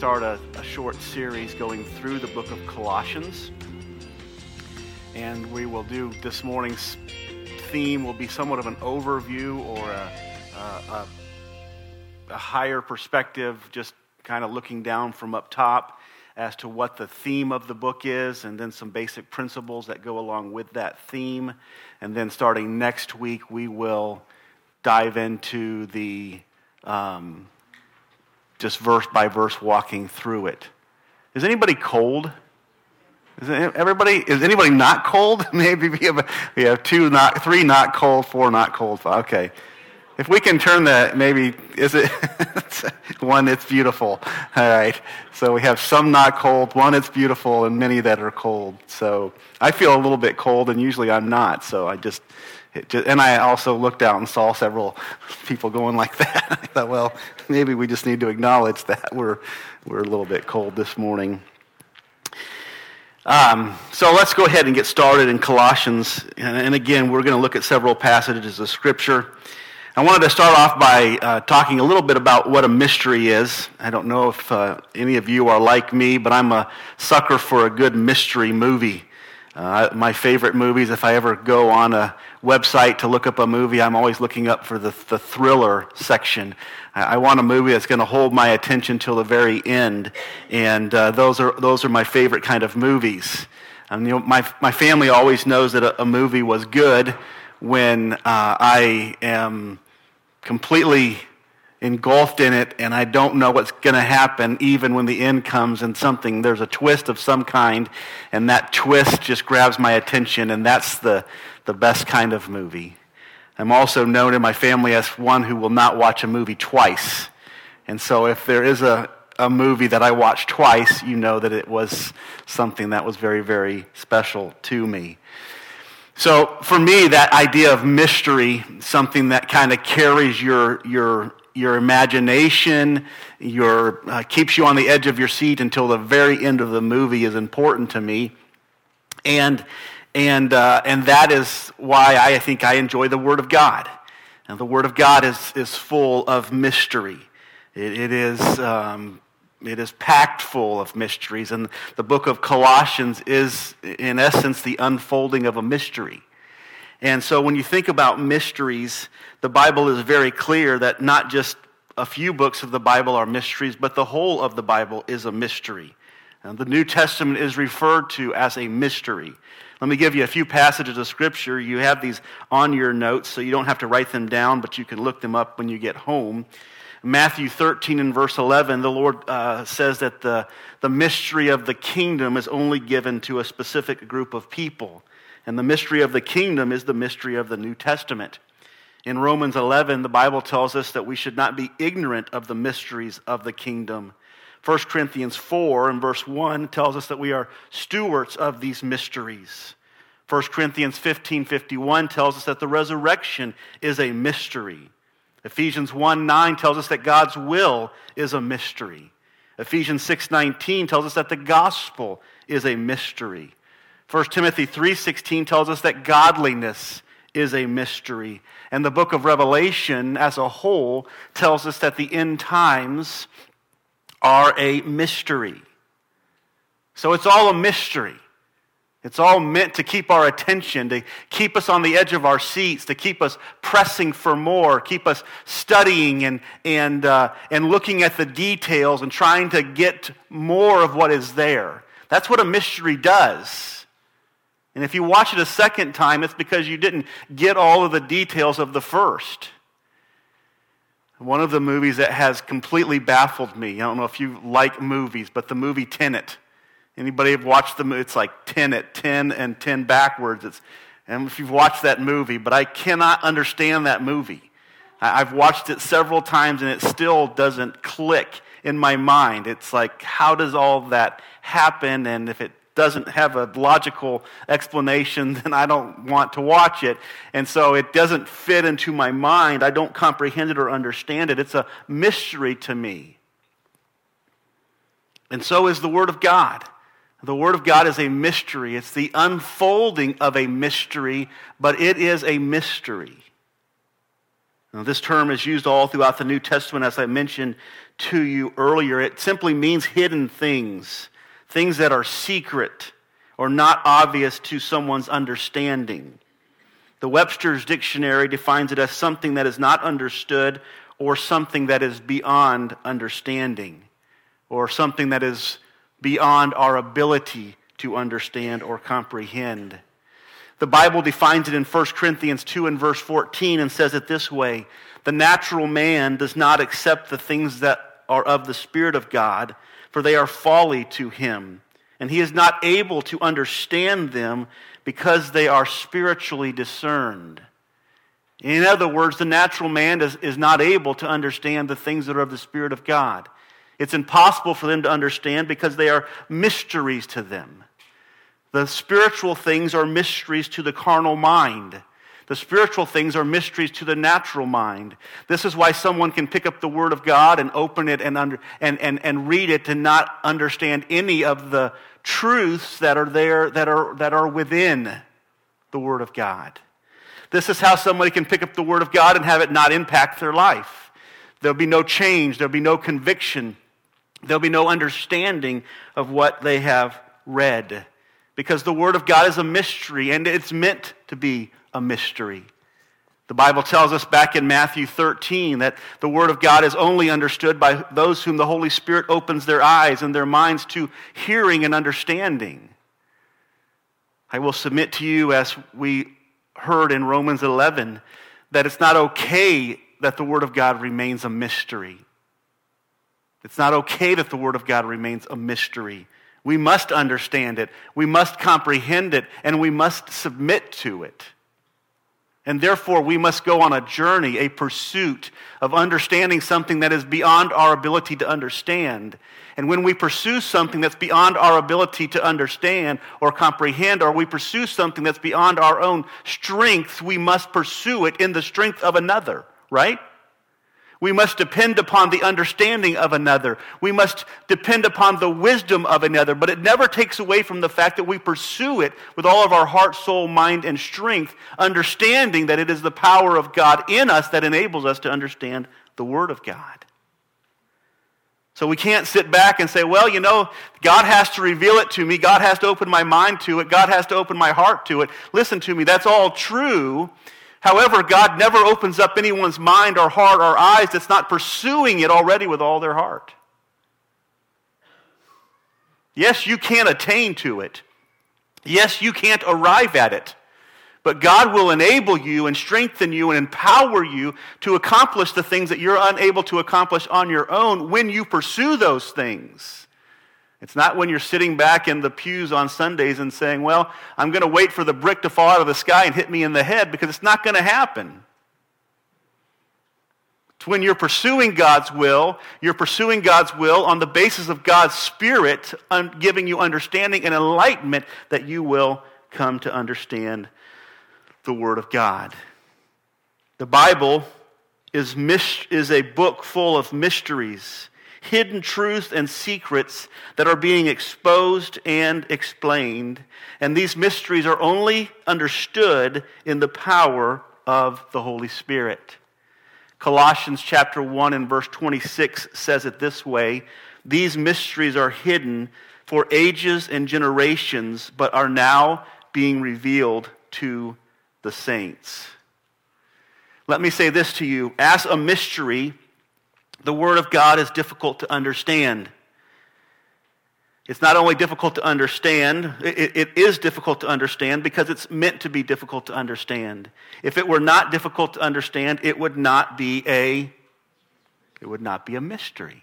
start a, a, short series going through the book of Colossians. And we will do this morning's theme will be somewhat of an overview or a, a, a higher perspective, just kind of looking down from up top as to what the theme of the book is, and then some basic principles that go along with that theme. And then starting next week, we will dive into the um, just verse by verse walking through it. Is anybody cold? Is everybody? Is anybody not cold? Maybe we have, we have two not, three not cold, four not cold. Okay, if we can turn that, maybe is it one? It's beautiful. All right. So we have some not cold, one it's beautiful, and many that are cold. So I feel a little bit cold, and usually I'm not. So I just just, and I also looked out and saw several people going like that. I thought, well, maybe we just need to acknowledge that we're, we're a little bit cold this morning. Um, so let's go ahead and get started in Colossians. And, and again, we're going to look at several passages of Scripture. I wanted to start off by uh, talking a little bit about what a mystery is. I don't know if uh, any of you are like me, but I'm a sucker for a good mystery movie. Uh, my favorite movies, if I ever go on a website to look up a movie, I'm always looking up for the, the thriller section. I, I want a movie that's going to hold my attention till the very end, and uh, those, are, those are my favorite kind of movies. And, you know, my, my family always knows that a, a movie was good when uh, I am completely engulfed in it and I don't know what's going to happen even when the end comes and something, there's a twist of some kind and that twist just grabs my attention and that's the, the best kind of movie. I'm also known in my family as one who will not watch a movie twice. And so if there is a, a movie that I watch twice, you know that it was something that was very, very special to me. So for me, that idea of mystery, something that kind of carries your, your your imagination, your, uh, keeps you on the edge of your seat until the very end of the movie is important to me. And, and, uh, and that is why I think I enjoy the Word of God. And the Word of God is, is full of mystery. it, it is, um, it is packed full of mysteries. And the book of Colossians is, in essence, the unfolding of a mystery. And so when you think about mysteries, the Bible is very clear that not just a few books of the Bible are mysteries, but the whole of the Bible is a mystery. And the New Testament is referred to as a mystery. Let me give you a few passages of Scripture. You have these on your notes, so you don't have to write them down, but you can look them up when you get home. Matthew 13 and verse 11, the Lord uh, says that the, the mystery of the kingdom is only given to a specific group of people. And the mystery of the kingdom is the mystery of the New Testament. In Romans 11, the Bible tells us that we should not be ignorant of the mysteries of the kingdom. 1 Corinthians 4 and verse 1 tells us that we are stewards of these mysteries. 1 Corinthians 15 51 tells us that the resurrection is a mystery. Ephesians 1 9 tells us that God's will is a mystery. Ephesians 6 19 tells us that the gospel is a mystery. 1 Timothy 3:16 tells us that godliness is a mystery. And the book of Revelation as a whole tells us that the end times are a mystery. So it's all a mystery. It's all meant to keep our attention, to keep us on the edge of our seats, to keep us pressing for more, keep us studying and, and, uh, and looking at the details and trying to get more of what is there. That's what a mystery does. And if you watch it a second time, it's because you didn't get all of the details of the first. One of the movies that has completely baffled me, I don't know if you like movies, but the movie Tenet. Anybody have watched the movie? It's like Tenet, 10 and 10 backwards. It's, and if you've watched that movie, but I cannot understand that movie. I've watched it several times and it still doesn't click in my mind. It's like, how does all that happen? And if it doesn't have a logical explanation, then I don't want to watch it. And so it doesn't fit into my mind. I don't comprehend it or understand it. It's a mystery to me. And so is the Word of God. The Word of God is a mystery. It's the unfolding of a mystery, but it is a mystery. Now, this term is used all throughout the New Testament, as I mentioned to you earlier. It simply means hidden things, things that are secret or not obvious to someone's understanding. The Webster's Dictionary defines it as something that is not understood or something that is beyond understanding or something that is beyond our ability to understand or comprehend. The Bible defines it in 1 Corinthians 2 and verse 14 and says it this way The natural man does not accept the things that are of the Spirit of God, for they are folly to him, and he is not able to understand them because they are spiritually discerned. In other words, the natural man is, is not able to understand the things that are of the Spirit of God. It's impossible for them to understand because they are mysteries to them. The spiritual things are mysteries to the carnal mind. The spiritual things are mysteries to the natural mind. This is why someone can pick up the Word of God and open it and, under, and, and, and read it and not understand any of the truths that are there that are, that are within the Word of God. This is how somebody can pick up the Word of God and have it not impact their life. There'll be no change, there'll be no conviction, There'll be no understanding of what they have read because the Word of God is a mystery and it's meant to be a mystery. The Bible tells us back in Matthew 13 that the Word of God is only understood by those whom the Holy Spirit opens their eyes and their minds to hearing and understanding. I will submit to you, as we heard in Romans 11, that it's not okay that the Word of God remains a mystery. It's not okay that the Word of God remains a mystery. We must understand it, we must comprehend it, and we must submit to it. And therefore, we must go on a journey, a pursuit of understanding something that is beyond our ability to understand. And when we pursue something that's beyond our ability to understand or comprehend, or we pursue something that's beyond our own strength, we must pursue it in the strength of another, right? We must depend upon the understanding of another. We must depend upon the wisdom of another. But it never takes away from the fact that we pursue it with all of our heart, soul, mind, and strength, understanding that it is the power of God in us that enables us to understand the Word of God. So we can't sit back and say, well, you know, God has to reveal it to me. God has to open my mind to it. God has to open my heart to it. Listen to me. That's all true. However, God never opens up anyone's mind or heart or eyes that's not pursuing it already with all their heart. Yes, you can't attain to it. Yes, you can't arrive at it. But God will enable you and strengthen you and empower you to accomplish the things that you're unable to accomplish on your own when you pursue those things. It's not when you're sitting back in the pews on Sundays and saying, Well, I'm going to wait for the brick to fall out of the sky and hit me in the head because it's not going to happen. It's when you're pursuing God's will, you're pursuing God's will on the basis of God's Spirit giving you understanding and enlightenment that you will come to understand the Word of God. The Bible is, is a book full of mysteries hidden truths and secrets that are being exposed and explained. And these mysteries are only understood in the power of the Holy Spirit. Colossians chapter 1 and verse 26 says it this way These mysteries are hidden for ages and generations, but are now being revealed to the saints. Let me say this to you as a mystery, the Word of God is difficult to understand. It's not only difficult to understand, it, it is difficult to understand because it's meant to be difficult to understand. If it were not difficult to understand, it would not be a it would not be a mystery.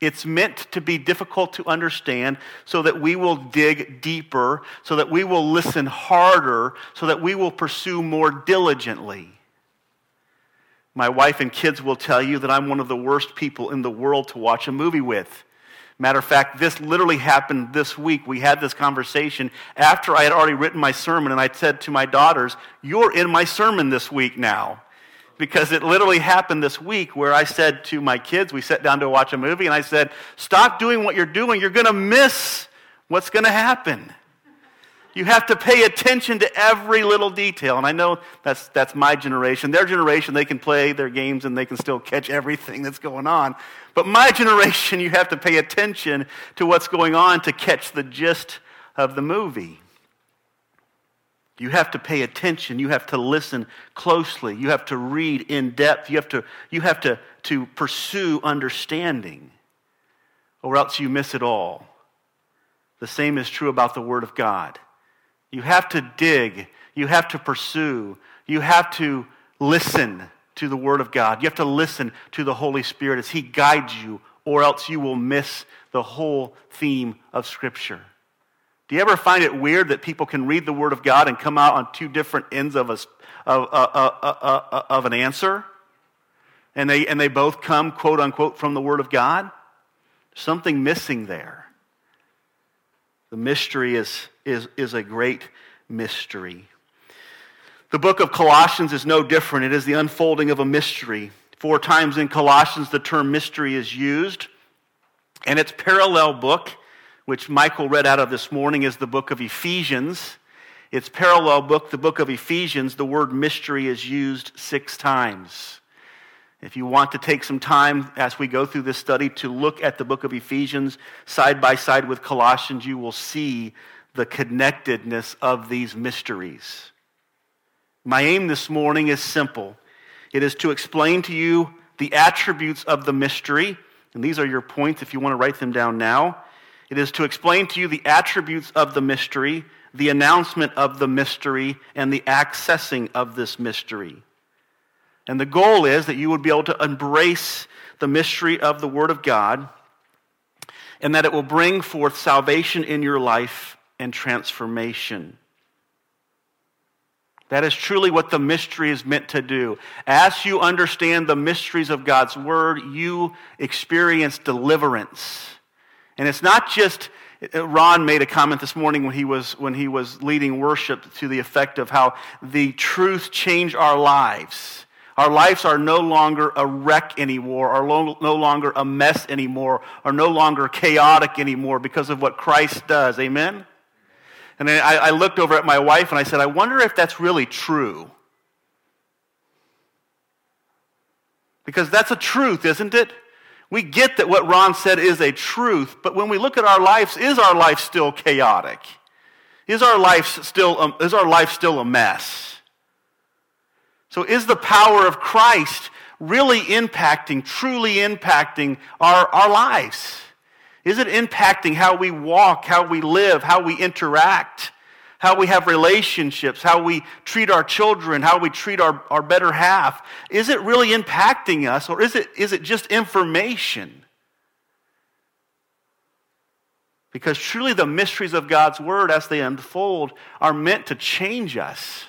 It's meant to be difficult to understand so that we will dig deeper, so that we will listen harder, so that we will pursue more diligently. My wife and kids will tell you that I'm one of the worst people in the world to watch a movie with. Matter of fact, this literally happened this week. We had this conversation after I had already written my sermon, and I said to my daughters, You're in my sermon this week now. Because it literally happened this week where I said to my kids, we sat down to watch a movie, and I said, Stop doing what you're doing. You're going to miss what's going to happen. You have to pay attention to every little detail. And I know that's, that's my generation. Their generation, they can play their games and they can still catch everything that's going on. But my generation, you have to pay attention to what's going on to catch the gist of the movie. You have to pay attention. You have to listen closely. You have to read in depth. You have to, you have to, to pursue understanding, or else you miss it all. The same is true about the Word of God. You have to dig. You have to pursue. You have to listen to the Word of God. You have to listen to the Holy Spirit as He guides you, or else you will miss the whole theme of Scripture. Do you ever find it weird that people can read the Word of God and come out on two different ends of, a, of, uh, uh, uh, of an answer? And they, and they both come, quote unquote, from the Word of God? Something missing there. The mystery is, is, is a great mystery. The book of Colossians is no different. It is the unfolding of a mystery. Four times in Colossians, the term mystery is used. And its parallel book, which Michael read out of this morning, is the book of Ephesians. Its parallel book, the book of Ephesians, the word mystery is used six times. If you want to take some time as we go through this study to look at the book of Ephesians side by side with Colossians, you will see the connectedness of these mysteries. My aim this morning is simple it is to explain to you the attributes of the mystery, and these are your points if you want to write them down now. It is to explain to you the attributes of the mystery, the announcement of the mystery, and the accessing of this mystery. And the goal is that you would be able to embrace the mystery of the Word of God and that it will bring forth salvation in your life and transformation. That is truly what the mystery is meant to do. As you understand the mysteries of God's Word, you experience deliverance. And it's not just, uh, Ron made a comment this morning when he was, when he was leading worship to the effect of how the truth changed our lives. Our lives are no longer a wreck anymore, are no longer a mess anymore, are no longer chaotic anymore because of what Christ does. Amen? And I, I looked over at my wife and I said, I wonder if that's really true. Because that's a truth, isn't it? We get that what Ron said is a truth, but when we look at our lives, is our life still chaotic? Is our life still, um, is our life still a mess? So, is the power of Christ really impacting, truly impacting our, our lives? Is it impacting how we walk, how we live, how we interact, how we have relationships, how we treat our children, how we treat our, our better half? Is it really impacting us, or is it, is it just information? Because truly, the mysteries of God's Word, as they unfold, are meant to change us.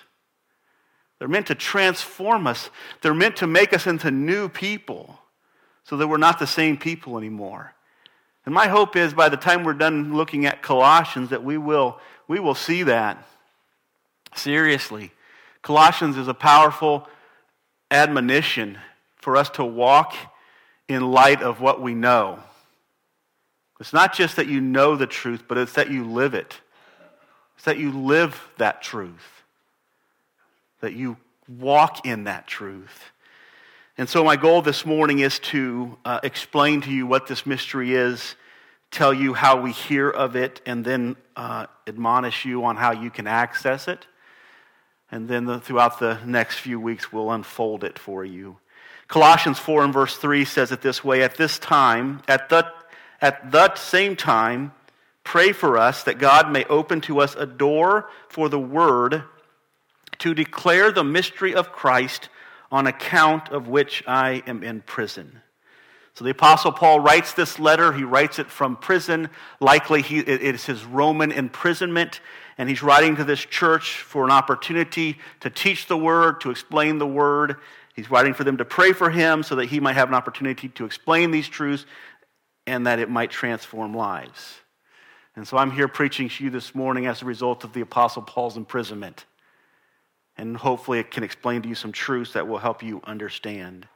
They're meant to transform us. They're meant to make us into new people so that we're not the same people anymore. And my hope is by the time we're done looking at Colossians that we will, we will see that. Seriously. Colossians is a powerful admonition for us to walk in light of what we know. It's not just that you know the truth, but it's that you live it. It's that you live that truth that you walk in that truth. And so, my goal this morning is to uh, explain to you what this mystery is, tell you how we hear of it, and then uh, admonish you on how you can access it. And then, the, throughout the next few weeks, we'll unfold it for you. Colossians 4 and verse 3 says it this way At this time, at that, at that same time, pray for us that God may open to us a door for the word to declare the mystery of Christ on account of which I am in prison. So the Apostle Paul writes this letter. He writes it from prison. Likely he, it is his Roman imprisonment. And he's writing to this church for an opportunity to teach the word, to explain the word. He's writing for them to pray for him so that he might have an opportunity to explain these truths and that it might transform lives. And so I'm here preaching to you this morning as a result of the Apostle Paul's imprisonment and hopefully it can explain to you some truths that will help you understand.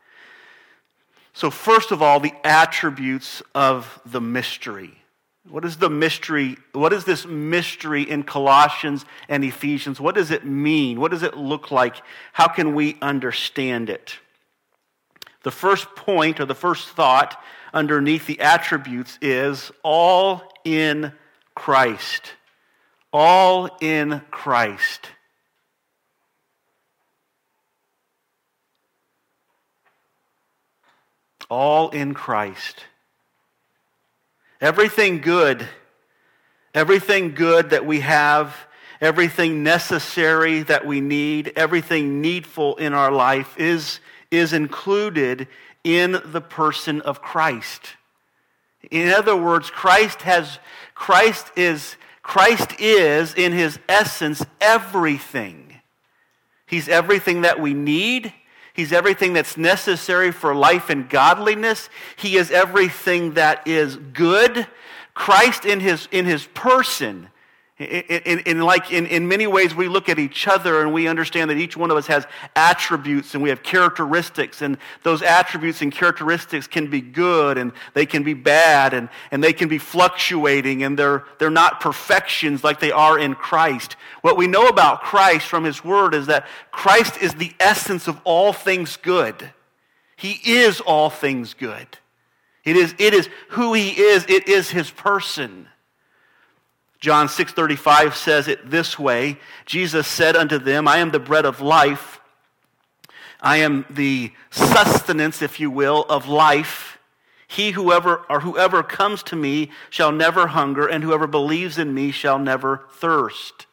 So, first of all, the attributes of the mystery. What is the mystery? What is this mystery in Colossians and Ephesians? What does it mean? What does it look like? How can we understand it? The first point or the first thought underneath the attributes is all in Christ. All in Christ. All in Christ. Everything good, everything good that we have, everything necessary that we need, everything needful in our life is, is included in the person of Christ. In other words, Christ has Christ is Christ is in his essence everything. He's everything that we need. He's everything that's necessary for life and godliness. He is everything that is good. Christ in his, in his person in, in, in, like in, in many ways we look at each other and we understand that each one of us has attributes and we have characteristics. And those attributes and characteristics can be good and they can be bad and, and they can be fluctuating and they're, they're not perfections like they are in christ. What we know about christ from his word is that christ is the essence of all things good. He is all things good. It is, it is who he is. It is his person John 6:35 says it this way. Jesus said unto them, I am the bread of life. I am the sustenance, if you will, of life. He whoever or whoever comes to me shall never hunger, and whoever believes in me shall never thirst.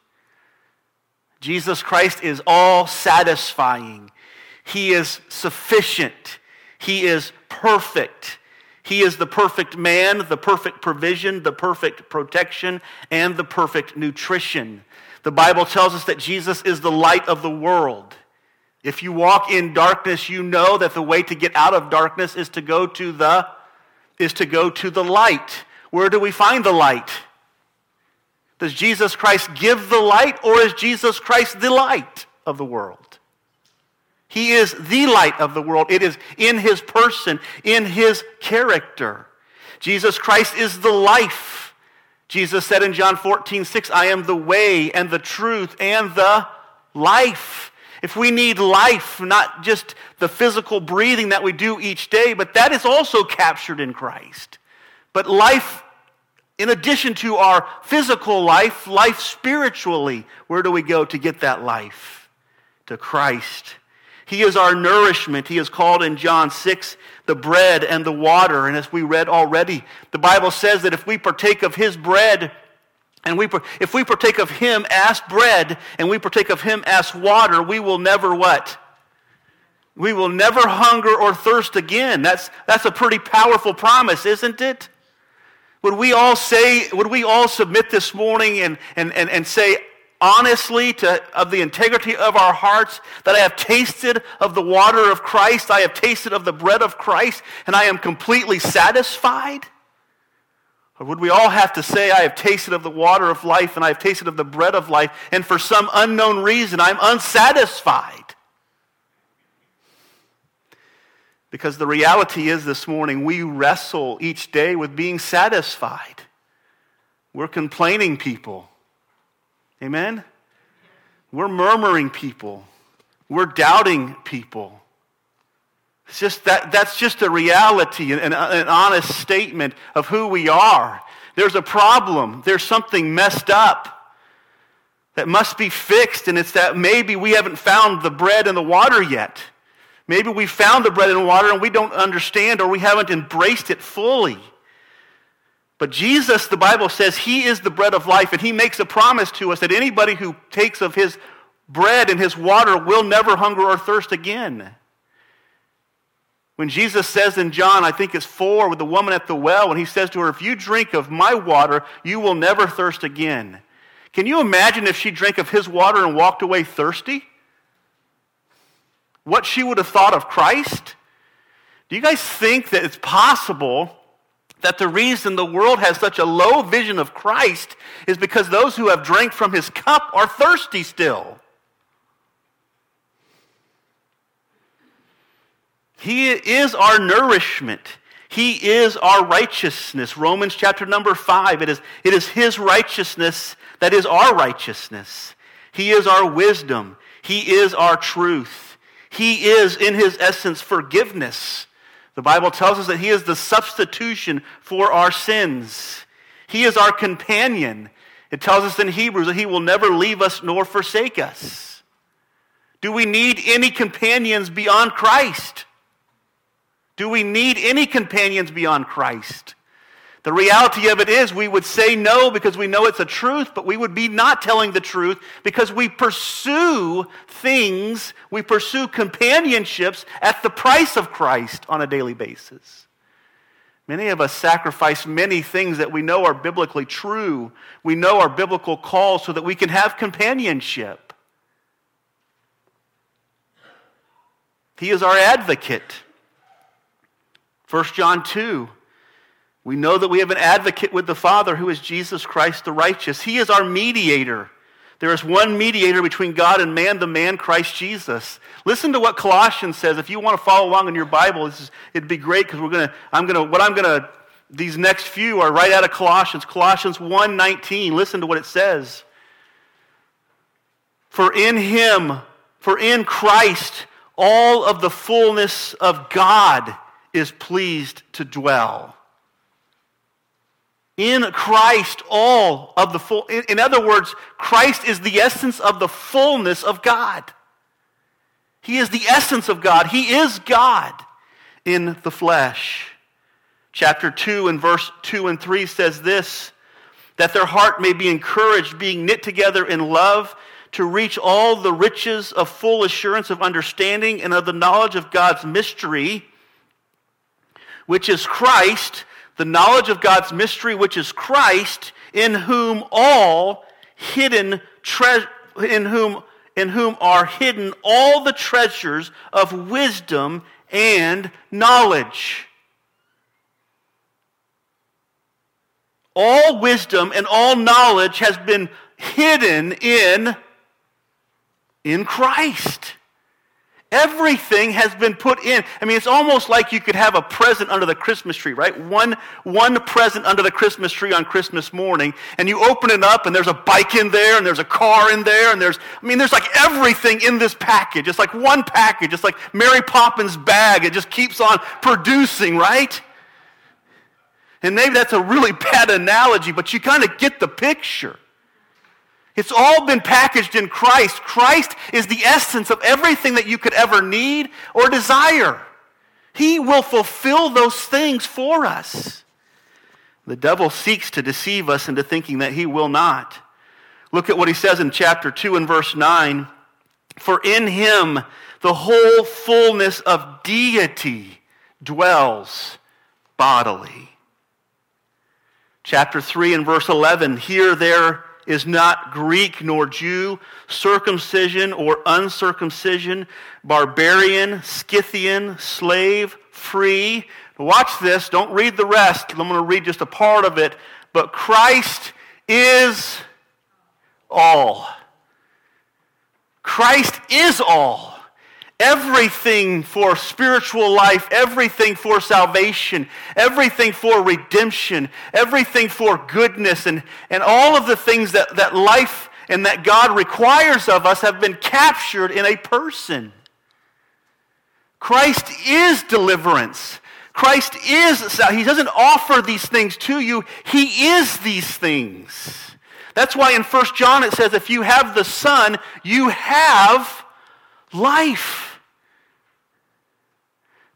Jesus Christ is all satisfying. He is sufficient. He is perfect. He is the perfect man, the perfect provision, the perfect protection, and the perfect nutrition. The Bible tells us that Jesus is the light of the world. If you walk in darkness, you know that the way to get out of darkness is to go to the is to go to the light. Where do we find the light? Does Jesus Christ give the light or is Jesus Christ the light of the world? He is the light of the world. It is in his person, in his character. Jesus Christ is the life. Jesus said in John 14, 6, I am the way and the truth and the life. If we need life, not just the physical breathing that we do each day, but that is also captured in Christ. But life, in addition to our physical life, life spiritually, where do we go to get that life? To Christ. He is our nourishment. He is called in John 6 the bread and the water. And as we read already, the Bible says that if we partake of his bread, and we, if we partake of him as bread, and we partake of him as water, we will never what? We will never hunger or thirst again. That's, that's a pretty powerful promise, isn't it? Would we all say, would we all submit this morning and, and, and, and say, honestly to, of the integrity of our hearts that I have tasted of the water of Christ, I have tasted of the bread of Christ, and I am completely satisfied? Or would we all have to say, I have tasted of the water of life and I have tasted of the bread of life, and for some unknown reason I'm unsatisfied? Because the reality is this morning, we wrestle each day with being satisfied. We're complaining people. Amen? We're murmuring people. We're doubting people. It's just that, that's just a reality, an, an honest statement of who we are. There's a problem. There's something messed up that must be fixed, and it's that maybe we haven't found the bread and the water yet. Maybe we found the bread and water and we don't understand or we haven't embraced it fully. But Jesus, the Bible says, He is the bread of life, and He makes a promise to us that anybody who takes of His bread and His water will never hunger or thirst again. When Jesus says in John, I think it's 4, with the woman at the well, when He says to her, If you drink of my water, you will never thirst again. Can you imagine if she drank of His water and walked away thirsty? What she would have thought of Christ? Do you guys think that it's possible? That the reason the world has such a low vision of Christ is because those who have drank from his cup are thirsty still. He is our nourishment. He is our righteousness. Romans chapter number 5. It is, it is His righteousness that is our righteousness. He is our wisdom. He is our truth. He is, in His essence, forgiveness. The Bible tells us that He is the substitution for our sins. He is our companion. It tells us in Hebrews that He will never leave us nor forsake us. Do we need any companions beyond Christ? Do we need any companions beyond Christ? The reality of it is we would say no because we know it's a truth, but we would be not telling the truth because we pursue things, we pursue companionships at the price of Christ on a daily basis. Many of us sacrifice many things that we know are biblically true. We know are biblical calls so that we can have companionship. He is our advocate. 1 John 2. We know that we have an advocate with the Father who is Jesus Christ the righteous. He is our mediator. There is one mediator between God and man, the man Christ Jesus. Listen to what Colossians says. If you want to follow along in your Bible, is, it'd be great because we're gonna. I'm gonna. What I'm gonna. These next few are right out of Colossians. Colossians 1:19. Listen to what it says. For in Him, for in Christ, all of the fullness of God is pleased to dwell. In Christ, all of the full, in, in, other words, Christ is the essence of the fullness of God. He is the essence of God. He is God in the flesh. Chapter 2 and verse 2 and 3 says this that their heart may be encouraged, being knit together in love, to reach all the riches of full assurance of understanding and of the knowledge of God's mystery which is Christ, the knowledge of God's mystery, which is Christ, in whom all hidden treasure, in whom, in whom are hidden all the treasures of wisdom and knowledge. All wisdom and all knowledge has been hidden in, in Christ. Everything has been put in. I mean, it's almost like you could have a present under the Christmas tree, right? One, one present under the Christmas tree on Christmas morning, and you open it up, and there's a bike in there, and there's a car in there, and there's, I mean, there's like everything in this package. It's like one package. It's like Mary Poppins' bag. It just keeps on producing, right? And maybe that's a really bad analogy, but you kind of get the picture. It's all been packaged in Christ. Christ is the essence of everything that you could ever need or desire. He will fulfill those things for us. The devil seeks to deceive us into thinking that he will not. Look at what he says in chapter 2 and verse 9. For in him the whole fullness of deity dwells bodily. Chapter 3 and verse 11. Here, there, is not Greek nor Jew, circumcision or uncircumcision, barbarian, Scythian, slave, free. Watch this. Don't read the rest. I'm going to read just a part of it. But Christ is all. Christ is all everything for spiritual life, everything for salvation, everything for redemption, everything for goodness, and, and all of the things that, that life and that God requires of us have been captured in a person. Christ is deliverance. Christ is, he doesn't offer these things to you, he is these things. That's why in 1 John it says, if you have the Son, you have life.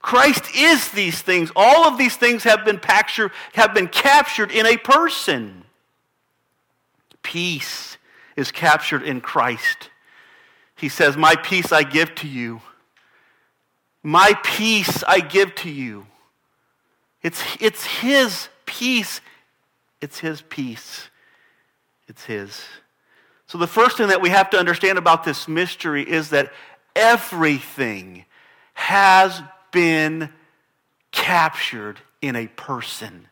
Christ is these things. All of these things have been, captured, have been captured in a person. Peace is captured in Christ. He says, My peace I give to you. My peace I give to you. It's, it's His peace. It's His peace. It's His. So, the first thing that we have to understand about this mystery is that everything has been captured in a person.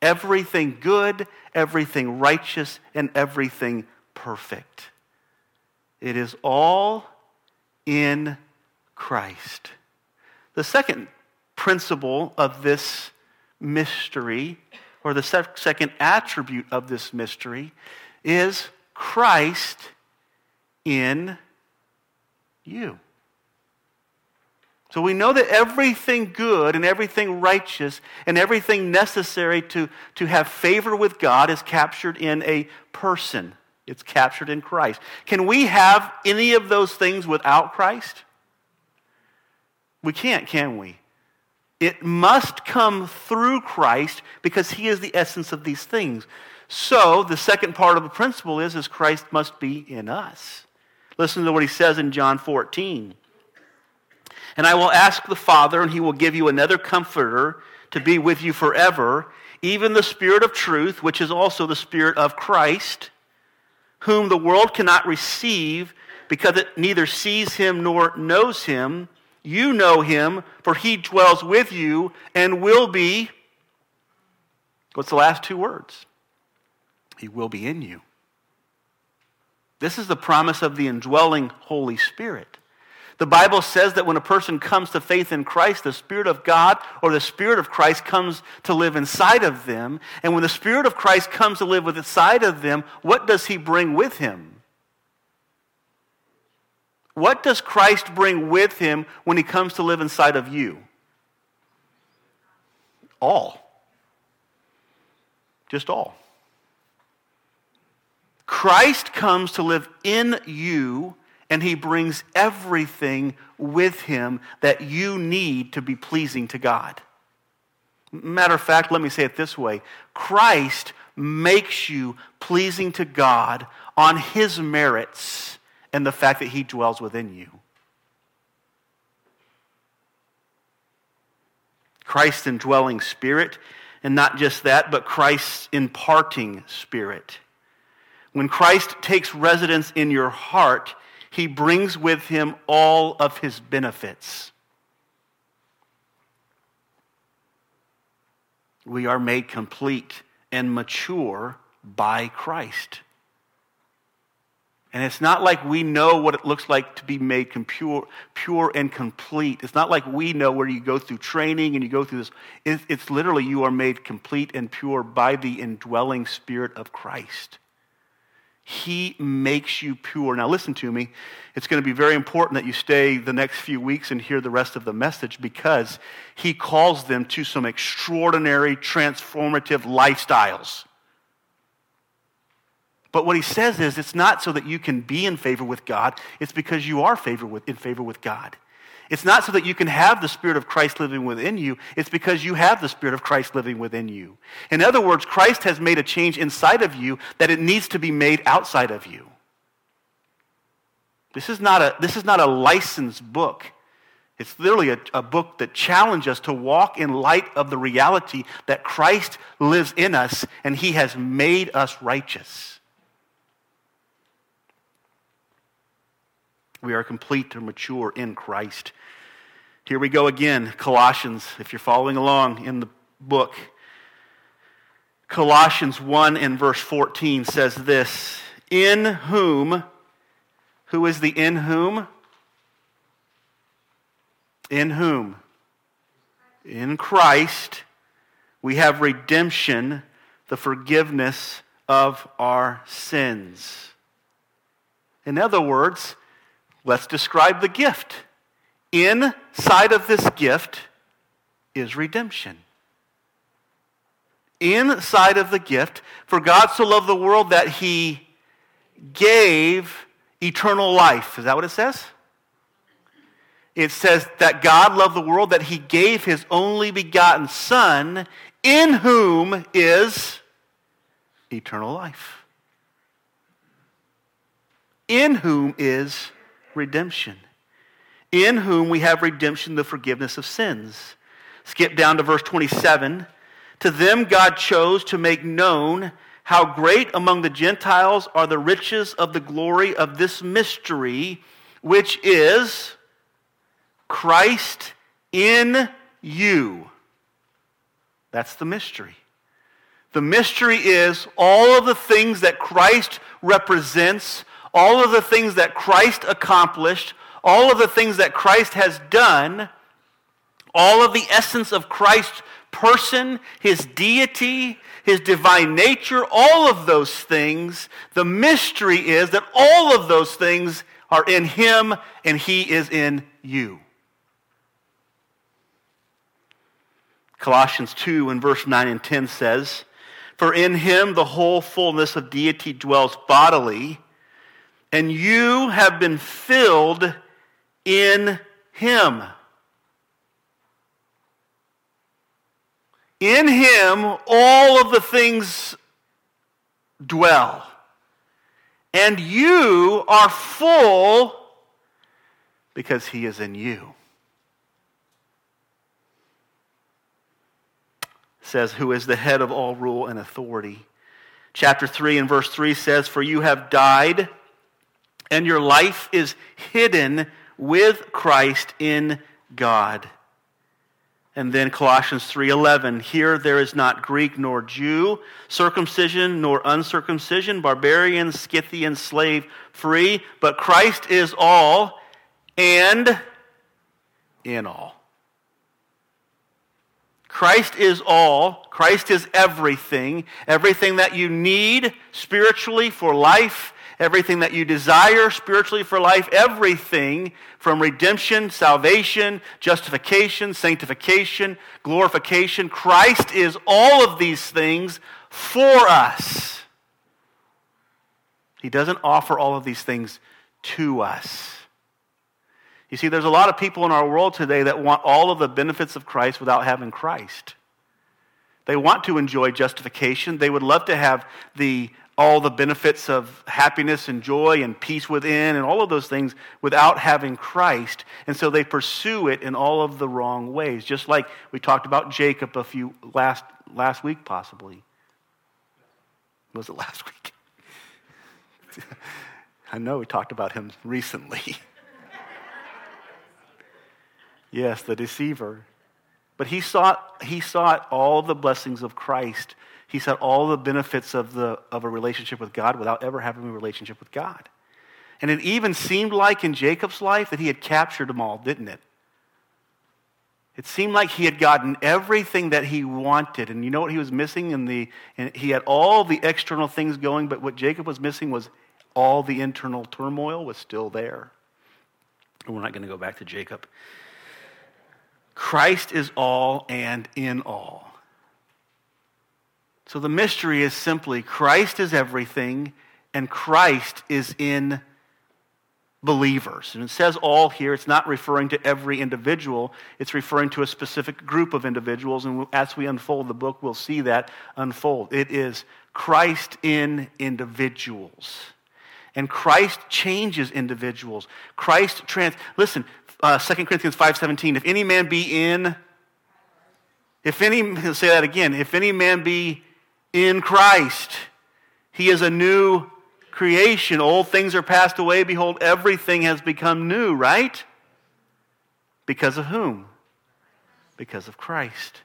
Everything good, everything righteous, and everything perfect. It is all in Christ. The second principle of this mystery, or the second attribute of this mystery, is Christ in you. So we know that everything good and everything righteous and everything necessary to, to have favor with God is captured in a person. It's captured in Christ. Can we have any of those things without Christ? We can't, can we? It must come through Christ because he is the essence of these things. So the second part of the principle is, is Christ must be in us. Listen to what he says in John 14. And I will ask the Father, and he will give you another comforter to be with you forever, even the Spirit of truth, which is also the Spirit of Christ, whom the world cannot receive because it neither sees him nor knows him. You know him, for he dwells with you and will be. What's the last two words? He will be in you. This is the promise of the indwelling Holy Spirit. The Bible says that when a person comes to faith in Christ, the Spirit of God or the Spirit of Christ comes to live inside of them. And when the Spirit of Christ comes to live inside of them, what does he bring with him? What does Christ bring with him when he comes to live inside of you? All. Just all. Christ comes to live in you and he brings everything with him that you need to be pleasing to God. Matter of fact, let me say it this way Christ makes you pleasing to God on his merits and the fact that he dwells within you. Christ's indwelling spirit, and not just that, but Christ's imparting spirit. When Christ takes residence in your heart, he brings with him all of his benefits. We are made complete and mature by Christ. And it's not like we know what it looks like to be made pure, pure and complete. It's not like we know where you go through training and you go through this. It's, it's literally you are made complete and pure by the indwelling Spirit of Christ. He makes you pure. Now, listen to me. It's going to be very important that you stay the next few weeks and hear the rest of the message because he calls them to some extraordinary, transformative lifestyles. But what he says is it's not so that you can be in favor with God, it's because you are favor with, in favor with God. It's not so that you can have the Spirit of Christ living within you. It's because you have the Spirit of Christ living within you. In other words, Christ has made a change inside of you that it needs to be made outside of you. This is not a, this is not a licensed book. It's literally a, a book that challenges us to walk in light of the reality that Christ lives in us and he has made us righteous. We are complete or mature in Christ. Here we go again, Colossians, if you're following along in the book. Colossians 1 and verse 14 says this In whom, who is the in whom? In whom? In Christ, we have redemption, the forgiveness of our sins. In other words, Let's describe the gift. Inside of this gift is redemption. Inside of the gift, for God so loved the world that he gave eternal life. Is that what it says? It says that God loved the world that he gave his only begotten Son, in whom is eternal life. In whom is redemption, in whom we have redemption, the forgiveness of sins. Skip down to verse 27. To them God chose to make known how great among the Gentiles are the riches of the glory of this mystery, which is Christ in you. That's the mystery. The mystery is all of the things that Christ represents all of the things that Christ accomplished, all of the things that Christ has done, All of the essence of Christ's person, his deity, his divine nature, all of those things, the mystery is that all of those things are in him and he is in you. Colossians 2 and verse 9 and 10 says, For in him the whole fullness of deity dwells bodily, and you have been filled in him. In him all of the things dwell. And you are full because he is in you. says, who is the head of all rule and authority. Chapter 3 and verse 3 says, For you have died, and your life is hidden with Christ in God. And then Colossians 3:11, here there is not Greek nor Jew, circumcision nor uncircumcision, barbarian, Scythian, slave, free, but Christ is all and in all. Christ is all. Christ is everything. Everything that you need spiritually for life, everything that you desire spiritually for life, everything from redemption, salvation, justification, sanctification, glorification. Christ is all of these things for us. He doesn't offer all of these things to us. You see, there's a lot of people in our world today that want all of the benefits of Christ without having Christ. They want to enjoy justification. They would love to have the, all the benefits of happiness and joy and peace within and all of those things without having Christ. And so they pursue it in all of the wrong ways, just like we talked about Jacob a few last, last week, possibly. Was it last week? I know we talked about him recently. Yes, the deceiver. But he sought, he sought all the blessings of Christ. He sought all the benefits of, the, of a relationship with God without ever having a relationship with God. And it even seemed like in Jacob's life that he had captured them all, didn't it? It seemed like he had gotten everything that he wanted. And you know what he was missing? In the, and he had all the external things going, but what Jacob was missing was all the internal turmoil was still there. And we're not going to go back to Jacob. Christ is all and in all. So the mystery is simply Christ is everything and Christ is in believers. And it says all here. It's not referring to every individual, it's referring to a specific group of individuals. And as we unfold the book, we'll see that unfold. It is Christ in individuals. And Christ changes individuals. Christ trans. Listen, uh, 2 Corinthians 5.17, if any man be in, if any, say that again, if any man be in Christ, he is a new creation. Old things are passed away. Behold, everything has become new, right? Because of whom? Because of Christ.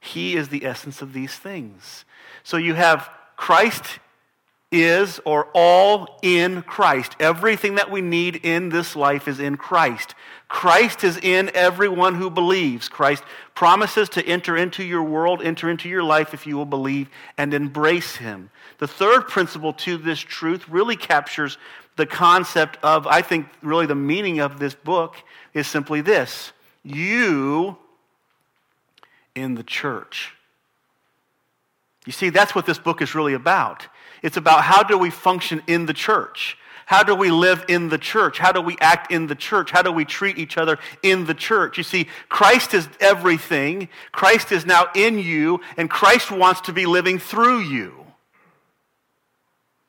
He is the essence of these things. So you have Christ is or all in Christ. Everything that we need in this life is in Christ. Christ is in everyone who believes. Christ promises to enter into your world, enter into your life if you will believe and embrace him. The third principle to this truth really captures the concept of, I think, really the meaning of this book is simply this you in the church. You see, that's what this book is really about. It's about how do we function in the church? How do we live in the church? How do we act in the church? How do we treat each other in the church? You see, Christ is everything. Christ is now in you, and Christ wants to be living through you.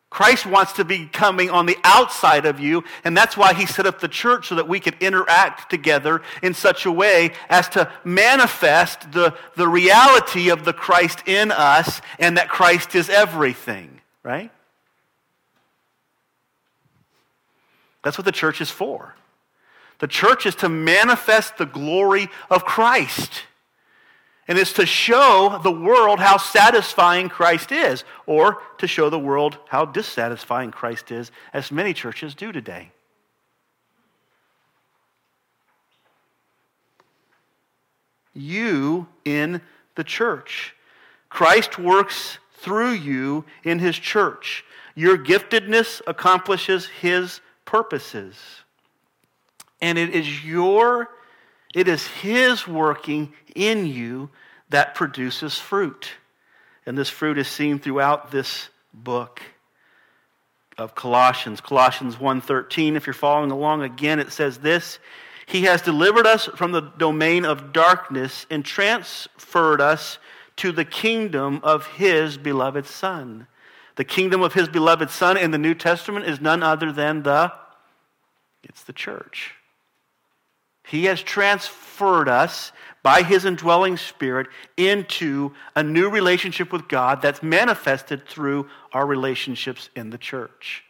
Christ wants to be coming on the outside of you, and that's why he set up the church so that we could interact together in such a way as to manifest the, the reality of the Christ in us and that Christ is everything right? That's what the church is for. The church is to manifest the glory of Christ. And it's to show the world how satisfying Christ is, or to show the world how dissatisfying Christ is, as many churches do today. you in the church. Christ works through you in his church. Your giftedness accomplishes his purposes. And it is your it is his working in you that produces fruit. And this fruit is seen throughout this book of Colossians. Colossians 1:13 if you're following along again it says this, he has delivered us from the domain of darkness and transferred us to the kingdom of his beloved son. The kingdom of his beloved son in the New Testament is none other than the it's the church. He has transferred us by his indwelling spirit into a new relationship with God that's manifested through our relationships in the church.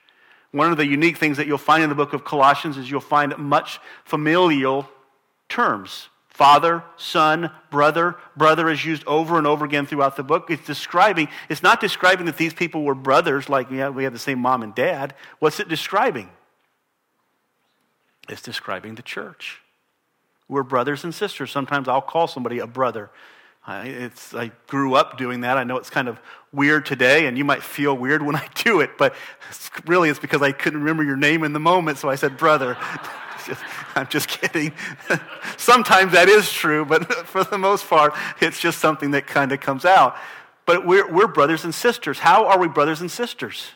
One of the unique things that you'll find in the book of Colossians is you'll find much familial terms. Father, son, brother. Brother is used over and over again throughout the book. It's describing, it's not describing that these people were brothers, like yeah, we have the same mom and dad. What's it describing? It's describing the church. We're brothers and sisters. Sometimes I'll call somebody a brother. I, it's, I grew up doing that. I know it's kind of weird today, and you might feel weird when I do it, but it's, really it's because I couldn't remember your name in the moment, so I said brother. I'm just kidding. Sometimes that is true, but for the most part, it's just something that kind of comes out. But we're, we're brothers and sisters. How are we brothers and sisters?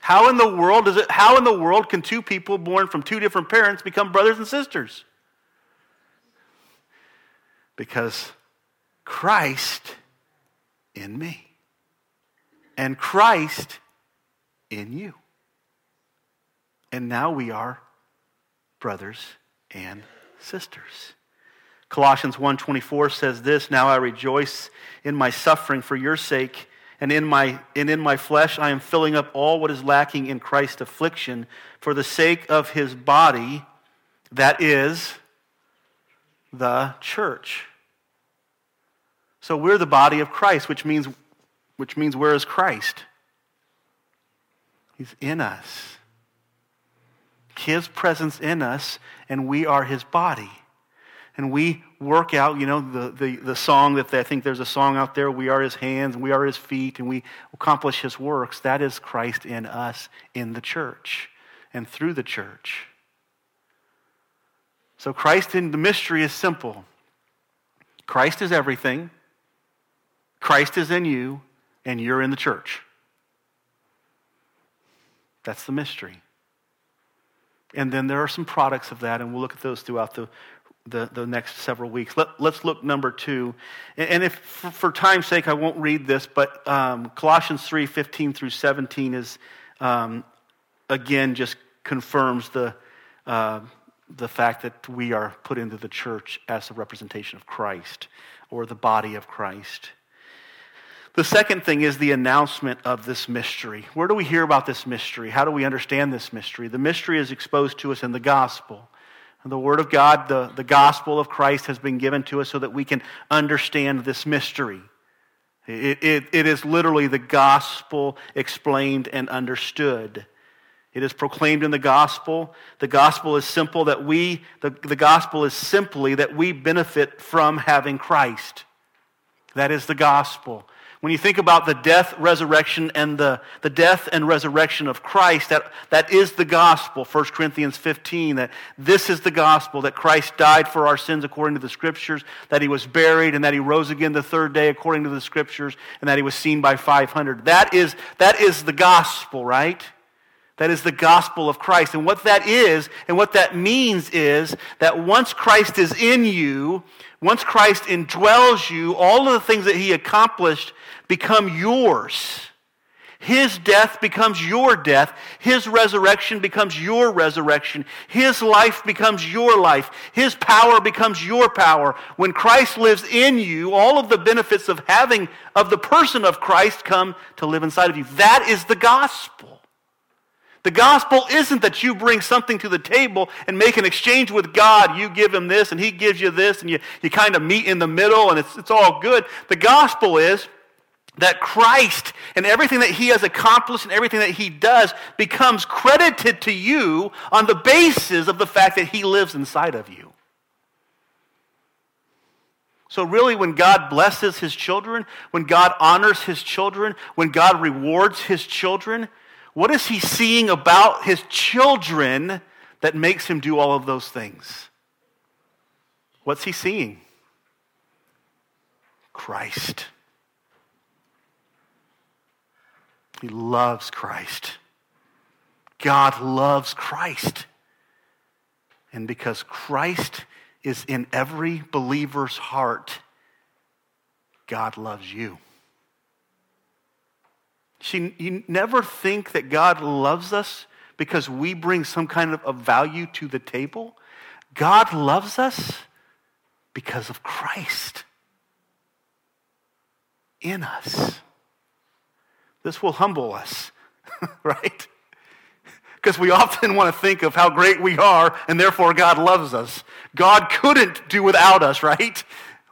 How in the world does it, how in the world can two people born from two different parents become brothers and sisters? Because Christ in me and Christ in you. And now we are brothers and sisters. Colossians 1:24 says this, "Now I rejoice in my suffering for your sake, and in my and in my flesh I am filling up all what is lacking in Christ's affliction for the sake of his body, that is the church." So we're the body of Christ, which means, which means where is Christ? He's in us. His presence in us, and we are his body. And we work out, you know, the, the, the song that they, I think there's a song out there, we are his hands, and we are his feet, and we accomplish his works. That is Christ in us, in the church, and through the church. So Christ in the mystery is simple. Christ is everything. Christ is in you, and you're in the church. That's the mystery. And then there are some products of that, and we'll look at those throughout the, the, the next several weeks. Let, us look number two. And, and if, for, time's sake, I won't read this, but um, Colossians 3 15 through 17 is, um, again, just confirms the, uh, the fact that we are put into the church as a representation of Christ or the body of Christ. The second thing is the announcement of this mystery. Where do we hear about this mystery? How do we understand this mystery? The mystery is exposed to us in the gospel. The Word of God, the, the gospel of Christ, has been given to us so that we can understand this mystery. It, it, it is literally the gospel explained and understood. It is proclaimed in the gospel. The gospel is simple that we, the, the gospel is simply that we benefit from having Christ. That is the gospel. When you think about the death, resurrection, and the, the death and resurrection of Christ, that, that is the gospel, 1 Corinthians 15, that this is the gospel, that Christ died for our sins according to the scriptures, that he was buried, and that he rose again the third day according to the scriptures, and that he was seen by 500. That is, that is the gospel, right? That is the gospel of Christ. And what that is, and what that means is that once Christ is in you, once Christ indwells you, all of the things that he accomplished become yours. His death becomes your death. His resurrection becomes your resurrection. His life becomes your life. His power becomes your power. When Christ lives in you, all of the benefits of having, of the person of Christ come to live inside of you. That is the gospel. The gospel isn't that you bring something to the table and make an exchange with God. You give him this and he gives you this and you, you kind of meet in the middle and it's, it's all good. The gospel is that Christ and everything that he has accomplished and everything that he does becomes credited to you on the basis of the fact that he lives inside of you. So, really, when God blesses his children, when God honors his children, when God rewards his children, what is he seeing about his children that makes him do all of those things? What's he seeing? Christ. He loves Christ. God loves Christ. And because Christ is in every believer's heart, God loves you. See, you never think that God loves us because we bring some kind of, of value to the table. God loves us because of Christ in us. This will humble us, right? Because we often want to think of how great we are and therefore God loves us. God couldn't do without us, right?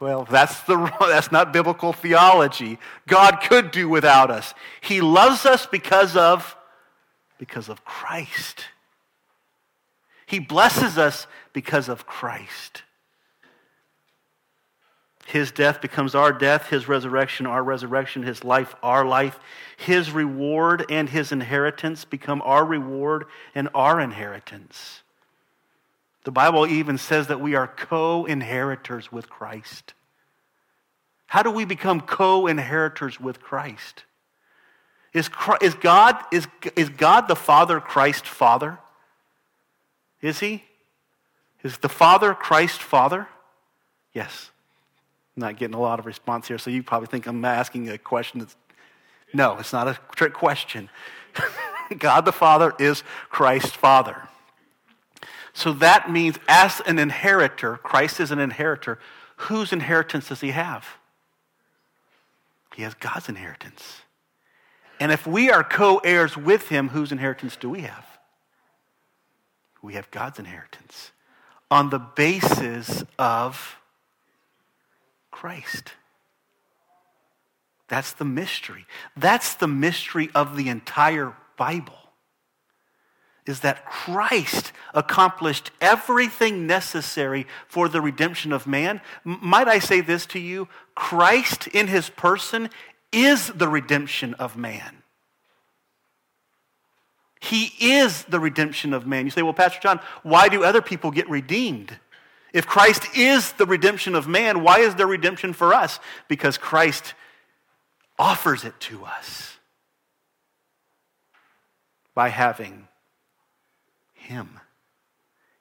Well, that's, the, that's not biblical theology. God could do without us. He loves us because of, because of Christ. He blesses us because of Christ. His death becomes our death, His resurrection, our resurrection, His life, our life. His reward and His inheritance become our reward and our inheritance. The Bible even says that we are co inheritors with Christ. How do we become co inheritors with Christ? Is, Christ, is, God, is, is God the Father Christ Father? Is He? Is the Father Christ Father? Yes not getting a lot of response here, so you probably think I'm asking a question that's. No, it's not a trick question. God the Father is Christ's Father. So that means, as an inheritor, Christ is an inheritor. Whose inheritance does he have? He has God's inheritance. And if we are co heirs with him, whose inheritance do we have? We have God's inheritance on the basis of Christ. That's the mystery. That's the mystery of the entire Bible. Is that Christ accomplished everything necessary for the redemption of man? M- might I say this to you? Christ in his person is the redemption of man. He is the redemption of man. You say, well, Pastor John, why do other people get redeemed? If Christ is the redemption of man, why is there redemption for us? Because Christ offers it to us by having Him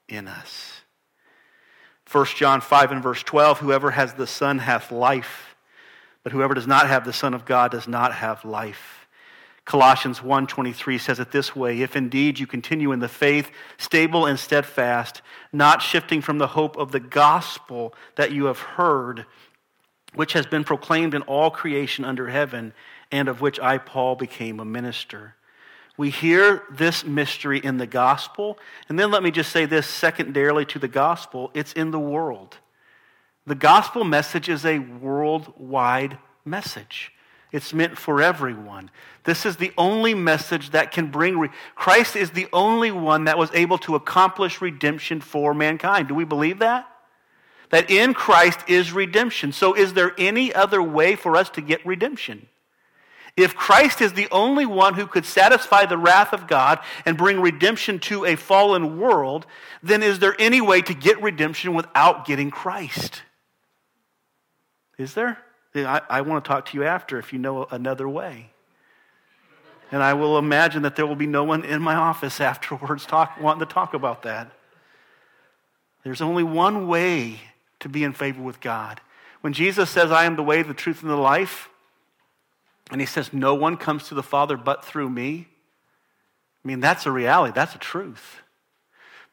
in us. 1 John 5 and verse 12 Whoever has the Son hath life, but whoever does not have the Son of God does not have life. Colossians 1:23 says it this way, if indeed you continue in the faith, stable and steadfast, not shifting from the hope of the gospel that you have heard, which has been proclaimed in all creation under heaven, and of which I Paul became a minister. We hear this mystery in the gospel, and then let me just say this secondarily to the gospel, it's in the world. The gospel message is a worldwide message. It's meant for everyone. This is the only message that can bring. Re- Christ is the only one that was able to accomplish redemption for mankind. Do we believe that? That in Christ is redemption. So, is there any other way for us to get redemption? If Christ is the only one who could satisfy the wrath of God and bring redemption to a fallen world, then is there any way to get redemption without getting Christ? Is there? I, I want to talk to you after if you know another way. And I will imagine that there will be no one in my office afterwards talk, wanting to talk about that. There's only one way to be in favor with God. When Jesus says, I am the way, the truth, and the life, and he says, No one comes to the Father but through me, I mean, that's a reality, that's a truth.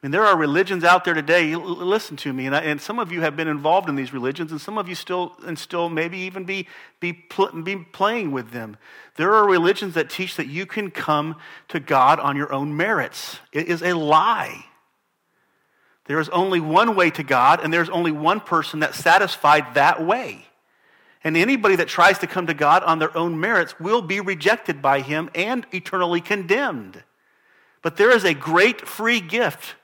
I mean, there are religions out there today. Listen to me, and, I, and, some of you have been involved in these religions, and some of you still and still maybe even be be, pl- be playing with them. There are religions that teach that you can come to God on your own merits. It is a lie. There is only one way to God, and there's only one person that satisfied that way. And anybody that tries to come to God on their own merits will be rejected by Him and eternally condemned. But there is a great free gift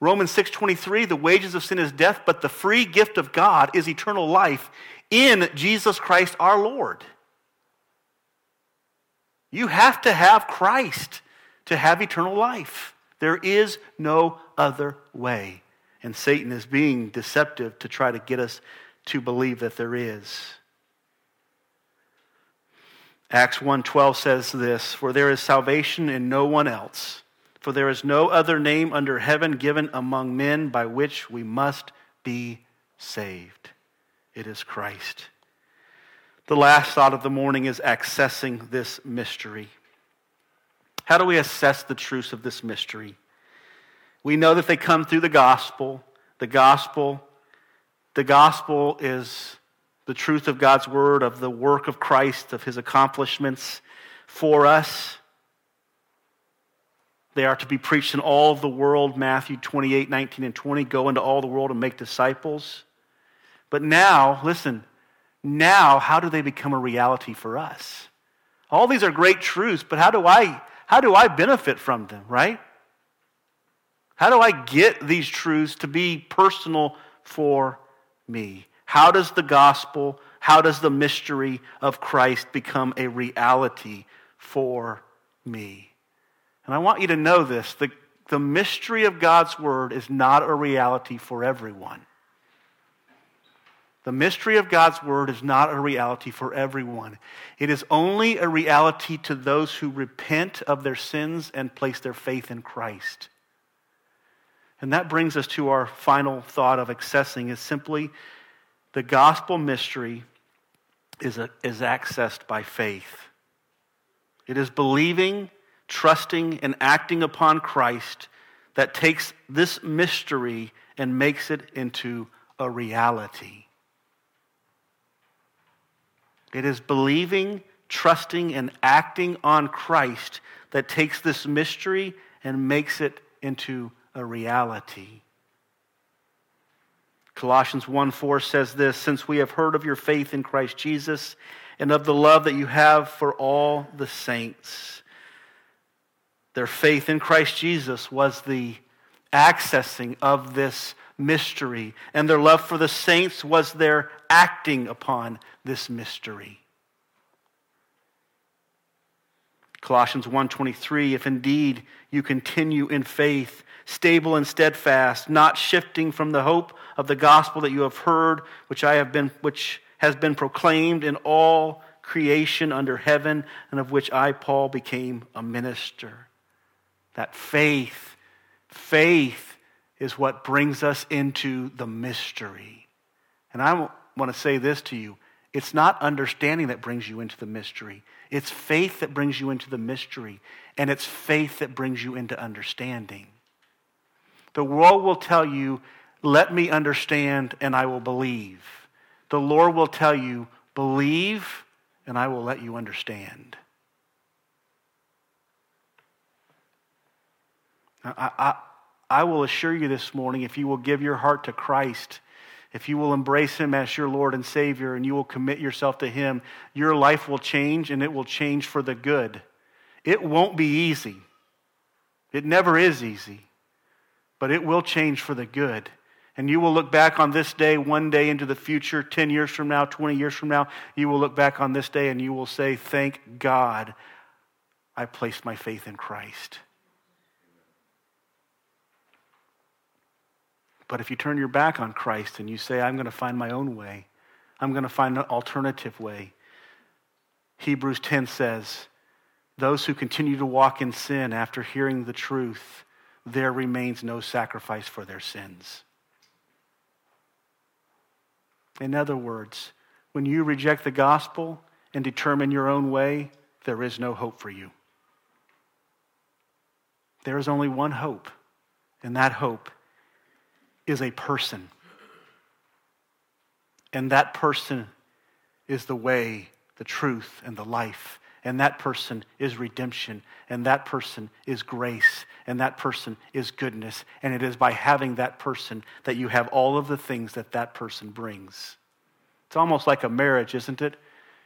Romans 6:23, the wages of sin is death, but the free gift of God is eternal life in Jesus Christ our Lord. You have to have Christ to have eternal life. There is no other way. And Satan is being deceptive to try to get us to believe that there is. Acts 1:12 says this, "For there is salvation in no one else, for there is no other name under heaven given among men by which we must be saved. It is Christ." The last thought of the morning is accessing this mystery. How do we assess the truths of this mystery? We know that they come through the gospel. The gospel, the gospel is the truth of God's word, of the work of Christ, of his accomplishments for us. They are to be preached in all the world, Matthew 28, 19, and 20. Go into all the world and make disciples. But now, listen, now, how do they become a reality for us? All these are great truths, but how do I how do I benefit from them, right? How do I get these truths to be personal for me? How does the gospel, how does the mystery of Christ become a reality for me? And I want you to know this the, the mystery of God's word is not a reality for everyone. The mystery of God's word is not a reality for everyone. It is only a reality to those who repent of their sins and place their faith in Christ. And that brings us to our final thought of accessing is simply the gospel mystery is, a, is accessed by faith. It is believing, trusting, and acting upon Christ that takes this mystery and makes it into a reality. It is believing, trusting, and acting on Christ that takes this mystery and makes it into a reality. Colossians 1 4 says this Since we have heard of your faith in Christ Jesus and of the love that you have for all the saints. Their faith in Christ Jesus was the accessing of this mystery, and their love for the saints was their acting upon this mystery. Colossians 1:23 if indeed you continue in faith stable and steadfast not shifting from the hope of the gospel that you have heard which I have been which has been proclaimed in all creation under heaven and of which I Paul became a minister. That faith faith is what brings us into the mystery. And I want to say this to you. It's not understanding that brings you into the mystery. It's faith that brings you into the mystery. And it's faith that brings you into understanding. The world will tell you, let me understand and I will believe. The Lord will tell you, believe and I will let you understand. I, I, I will assure you this morning if you will give your heart to Christ if you will embrace Him as your Lord and Savior and you will commit yourself to Him, your life will change and it will change for the good. It won't be easy. It never is easy, but it will change for the good. And you will look back on this day one day into the future, 10 years from now, 20 years from now. You will look back on this day and you will say, Thank God I placed my faith in Christ. But if you turn your back on Christ and you say, I'm going to find my own way, I'm going to find an alternative way, Hebrews 10 says, Those who continue to walk in sin after hearing the truth, there remains no sacrifice for their sins. In other words, when you reject the gospel and determine your own way, there is no hope for you. There is only one hope, and that hope is a person. And that person is the way, the truth, and the life. And that person is redemption. And that person is grace. And that person is goodness. And it is by having that person that you have all of the things that that person brings. It's almost like a marriage, isn't it?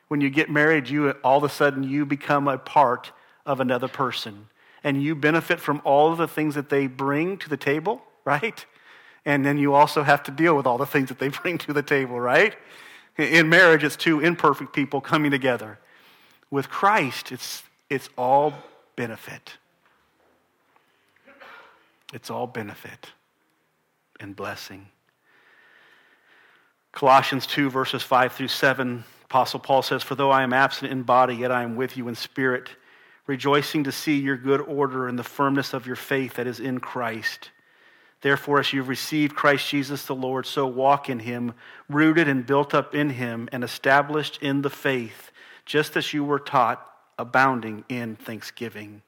When you get married, you all of a sudden you become a part of another person. And you benefit from all of the things that they bring to the table right? And then you also have to deal with all the things that they bring to the table, right? In marriage, it's two imperfect people coming together. With Christ, it's, it's all benefit. It's all benefit and blessing. Colossians 2, verses 5 through 7, Apostle Paul says, For though I am absent in body, yet I am with you in spirit, rejoicing to see your good order and the firmness of your faith that is in Christ. Therefore, as you've received Christ Jesus the Lord, so walk in him, rooted and built up in him, and established in the faith, just as you were taught, abounding in thanksgiving.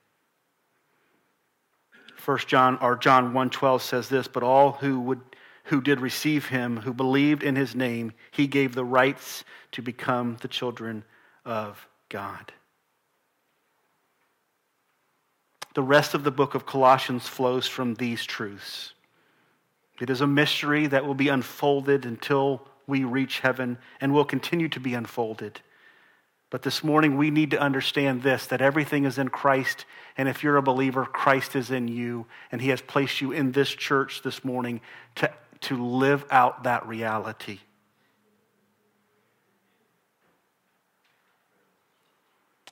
First John or John 1:12 says this, but all who would who did receive him, who believed in his name, he gave the rights to become the children of God. The rest of the book of Colossians flows from these truths. It is a mystery that will be unfolded until we reach heaven and will continue to be unfolded. But this morning, we need to understand this that everything is in Christ. And if you're a believer, Christ is in you. And He has placed you in this church this morning to, to live out that reality.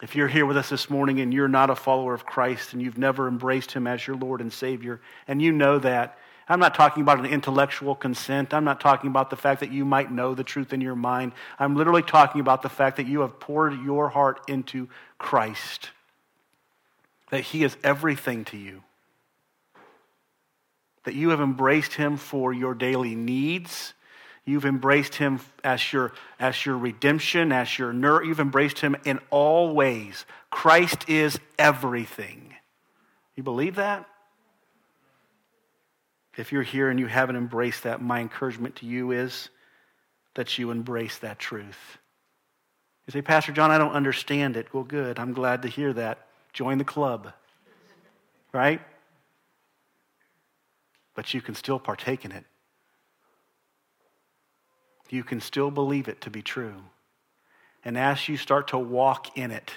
If you're here with us this morning and you're not a follower of Christ and you've never embraced Him as your Lord and Savior, and you know that, I'm not talking about an intellectual consent. I'm not talking about the fact that you might know the truth in your mind. I'm literally talking about the fact that you have poured your heart into Christ, that He is everything to you, that you have embraced Him for your daily needs. You've embraced Him as your, as your redemption, as your nur. You've embraced Him in all ways. Christ is everything. You believe that? If you're here and you haven't embraced that, my encouragement to you is that you embrace that truth. You say, Pastor John, I don't understand it. Well, good. I'm glad to hear that. Join the club. Right? But you can still partake in it. You can still believe it to be true. And as you start to walk in it,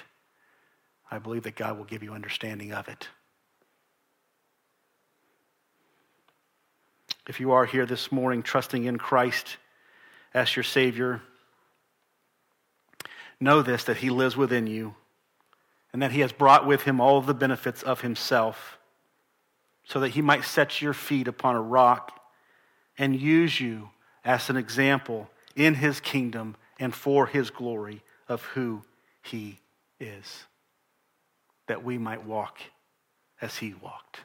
I believe that God will give you understanding of it. If you are here this morning trusting in Christ as your Savior, know this that He lives within you and that He has brought with Him all the benefits of Himself so that He might set your feet upon a rock and use you as an example in His kingdom and for His glory of who He is, that we might walk as He walked.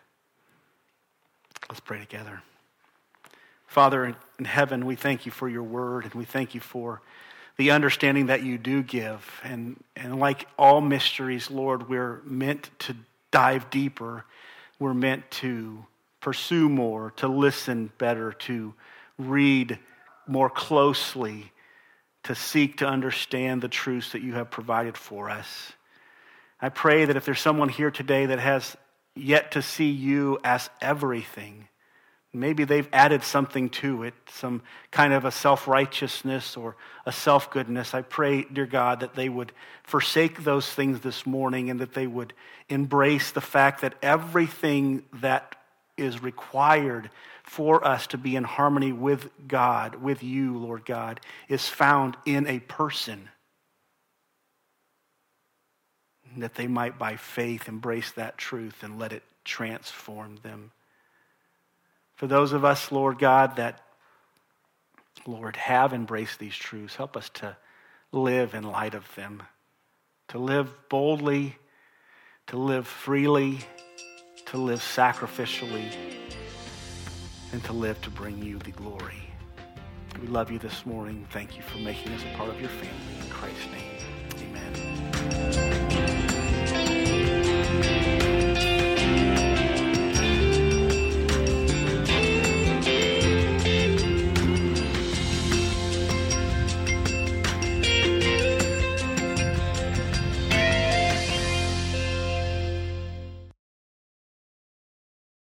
Let's pray together. Father in heaven, we thank you for your word and we thank you for the understanding that you do give. And, and like all mysteries, Lord, we're meant to dive deeper. We're meant to pursue more, to listen better, to read more closely, to seek to understand the truths that you have provided for us. I pray that if there's someone here today that has yet to see you as everything, Maybe they've added something to it, some kind of a self righteousness or a self goodness. I pray, dear God, that they would forsake those things this morning and that they would embrace the fact that everything that is required for us to be in harmony with God, with you, Lord God, is found in a person. That they might, by faith, embrace that truth and let it transform them. For those of us, Lord God, that, Lord, have embraced these truths, help us to live in light of them, to live boldly, to live freely, to live sacrificially, and to live to bring you the glory. We love you this morning. Thank you for making us a part of your family. In Christ's name.